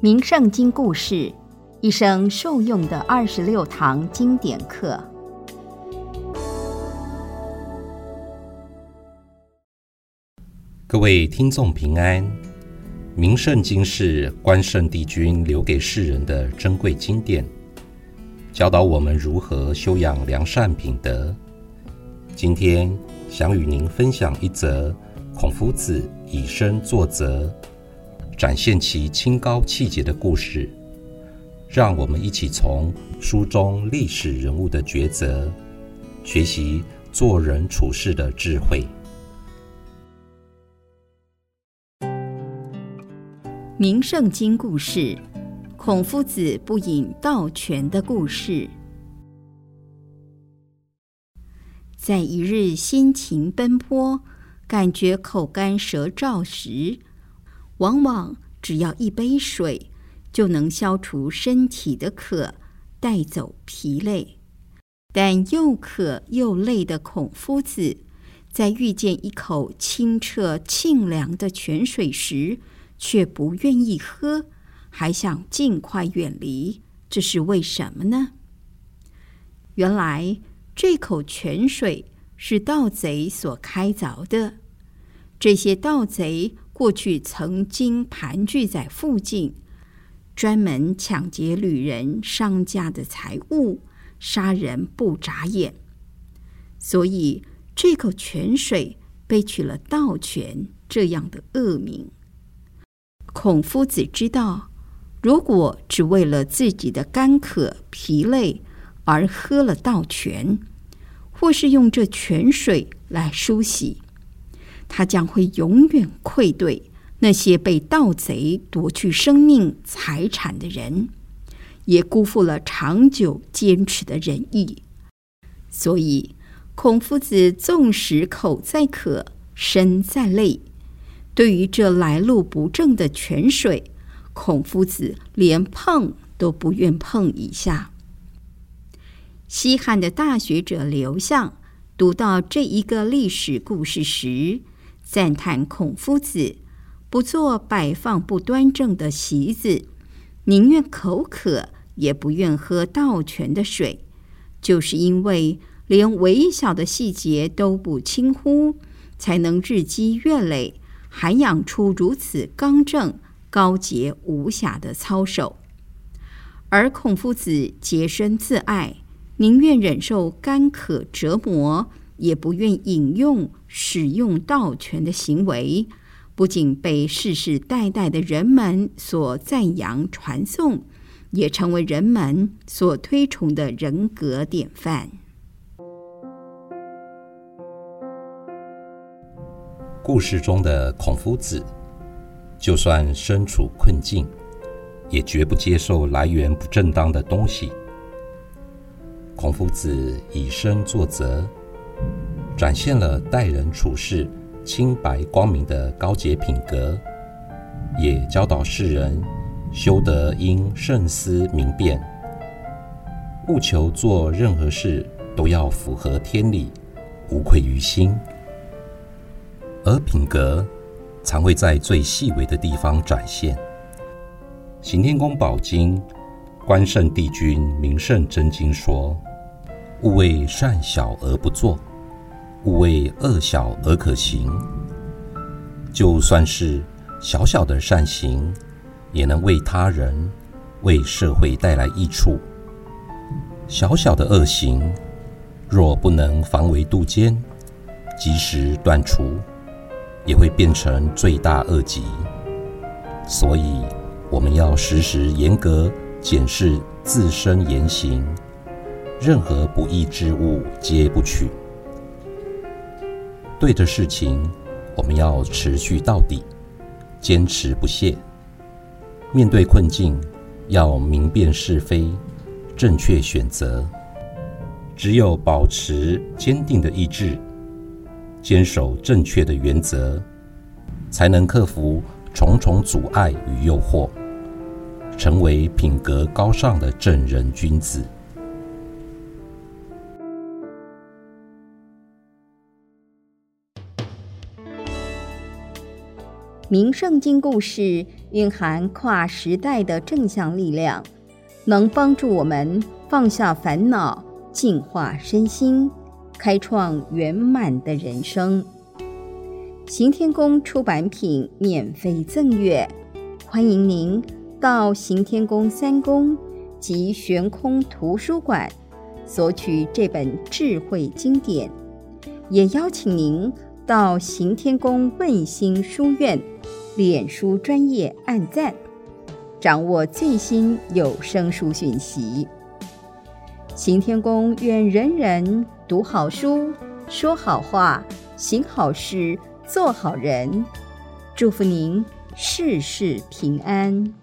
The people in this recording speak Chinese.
名圣经故事，一生受用的二十六堂经典课。各位听众平安。名圣经是关圣帝君留给世人的珍贵经典，教导我们如何修养良善品德。今天想与您分享一则孔夫子以身作则。展现其清高气节的故事，让我们一起从书中历史人物的抉择，学习做人处事的智慧。名圣经故事：孔夫子不饮盗泉的故事。在一日辛勤奔波，感觉口干舌燥时。往往只要一杯水，就能消除身体的渴，带走疲累。但又渴又累的孔夫子，在遇见一口清澈沁凉的泉水时，却不愿意喝，还想尽快远离。这是为什么呢？原来这口泉水是盗贼所开凿的，这些盗贼。过去曾经盘踞在附近，专门抢劫旅人、商家的财物，杀人不眨眼。所以这口泉水被取了“盗泉”这样的恶名。孔夫子知道，如果只为了自己的干渴疲累而喝了盗泉，或是用这泉水来梳洗。他将会永远愧对那些被盗贼夺去生命财产的人，也辜负了长久坚持的仁义。所以，孔夫子纵使口再渴，身再累，对于这来路不正的泉水，孔夫子连碰都不愿碰一下。西汉的大学者刘向读到这一个历史故事时，赞叹孔夫子不做摆放不端正的席子，宁愿口渴也不愿喝倒泉的水，就是因为连微小的细节都不轻忽，才能日积月累，涵养出如此刚正、高洁、无瑕的操守。而孔夫子洁身自爱，宁愿忍受干渴折磨。也不愿引用使用道权的行为，不仅被世世代代的人们所赞扬传颂，也成为人们所推崇的人格典范。故事中的孔夫子，就算身处困境，也绝不接受来源不正当的东西。孔夫子以身作则。展现了待人处事清白光明的高洁品格，也教导世人修德应慎思明辨，务求做任何事都要符合天理，无愧于心。而品格常会在最细微的地方展现。行天宫宝经关圣帝君名圣真经说：“勿为善小而不作。”勿为恶小而可行，就算是小小的善行，也能为他人、为社会带来益处。小小的恶行，若不能防微杜渐，及时断除，也会变成罪大恶极。所以，我们要时时严格检视自身言行，任何不义之物皆不取。对的事情，我们要持续到底，坚持不懈。面对困境，要明辨是非，正确选择。只有保持坚定的意志，坚守正确的原则，才能克服重重阻碍与诱惑，成为品格高尚的正人君子。名圣经故事蕴含跨时代的正向力量，能帮助我们放下烦恼，净化身心，开创圆满的人生。行天宫出版品免费赠阅，欢迎您到行天宫三宫及悬空图书馆索取这本智慧经典，也邀请您到行天宫问心书院脸书专业按赞，掌握最新有声书讯息。行天宫愿人人读好书，说好话，行好事。做好人，祝福您事事平安。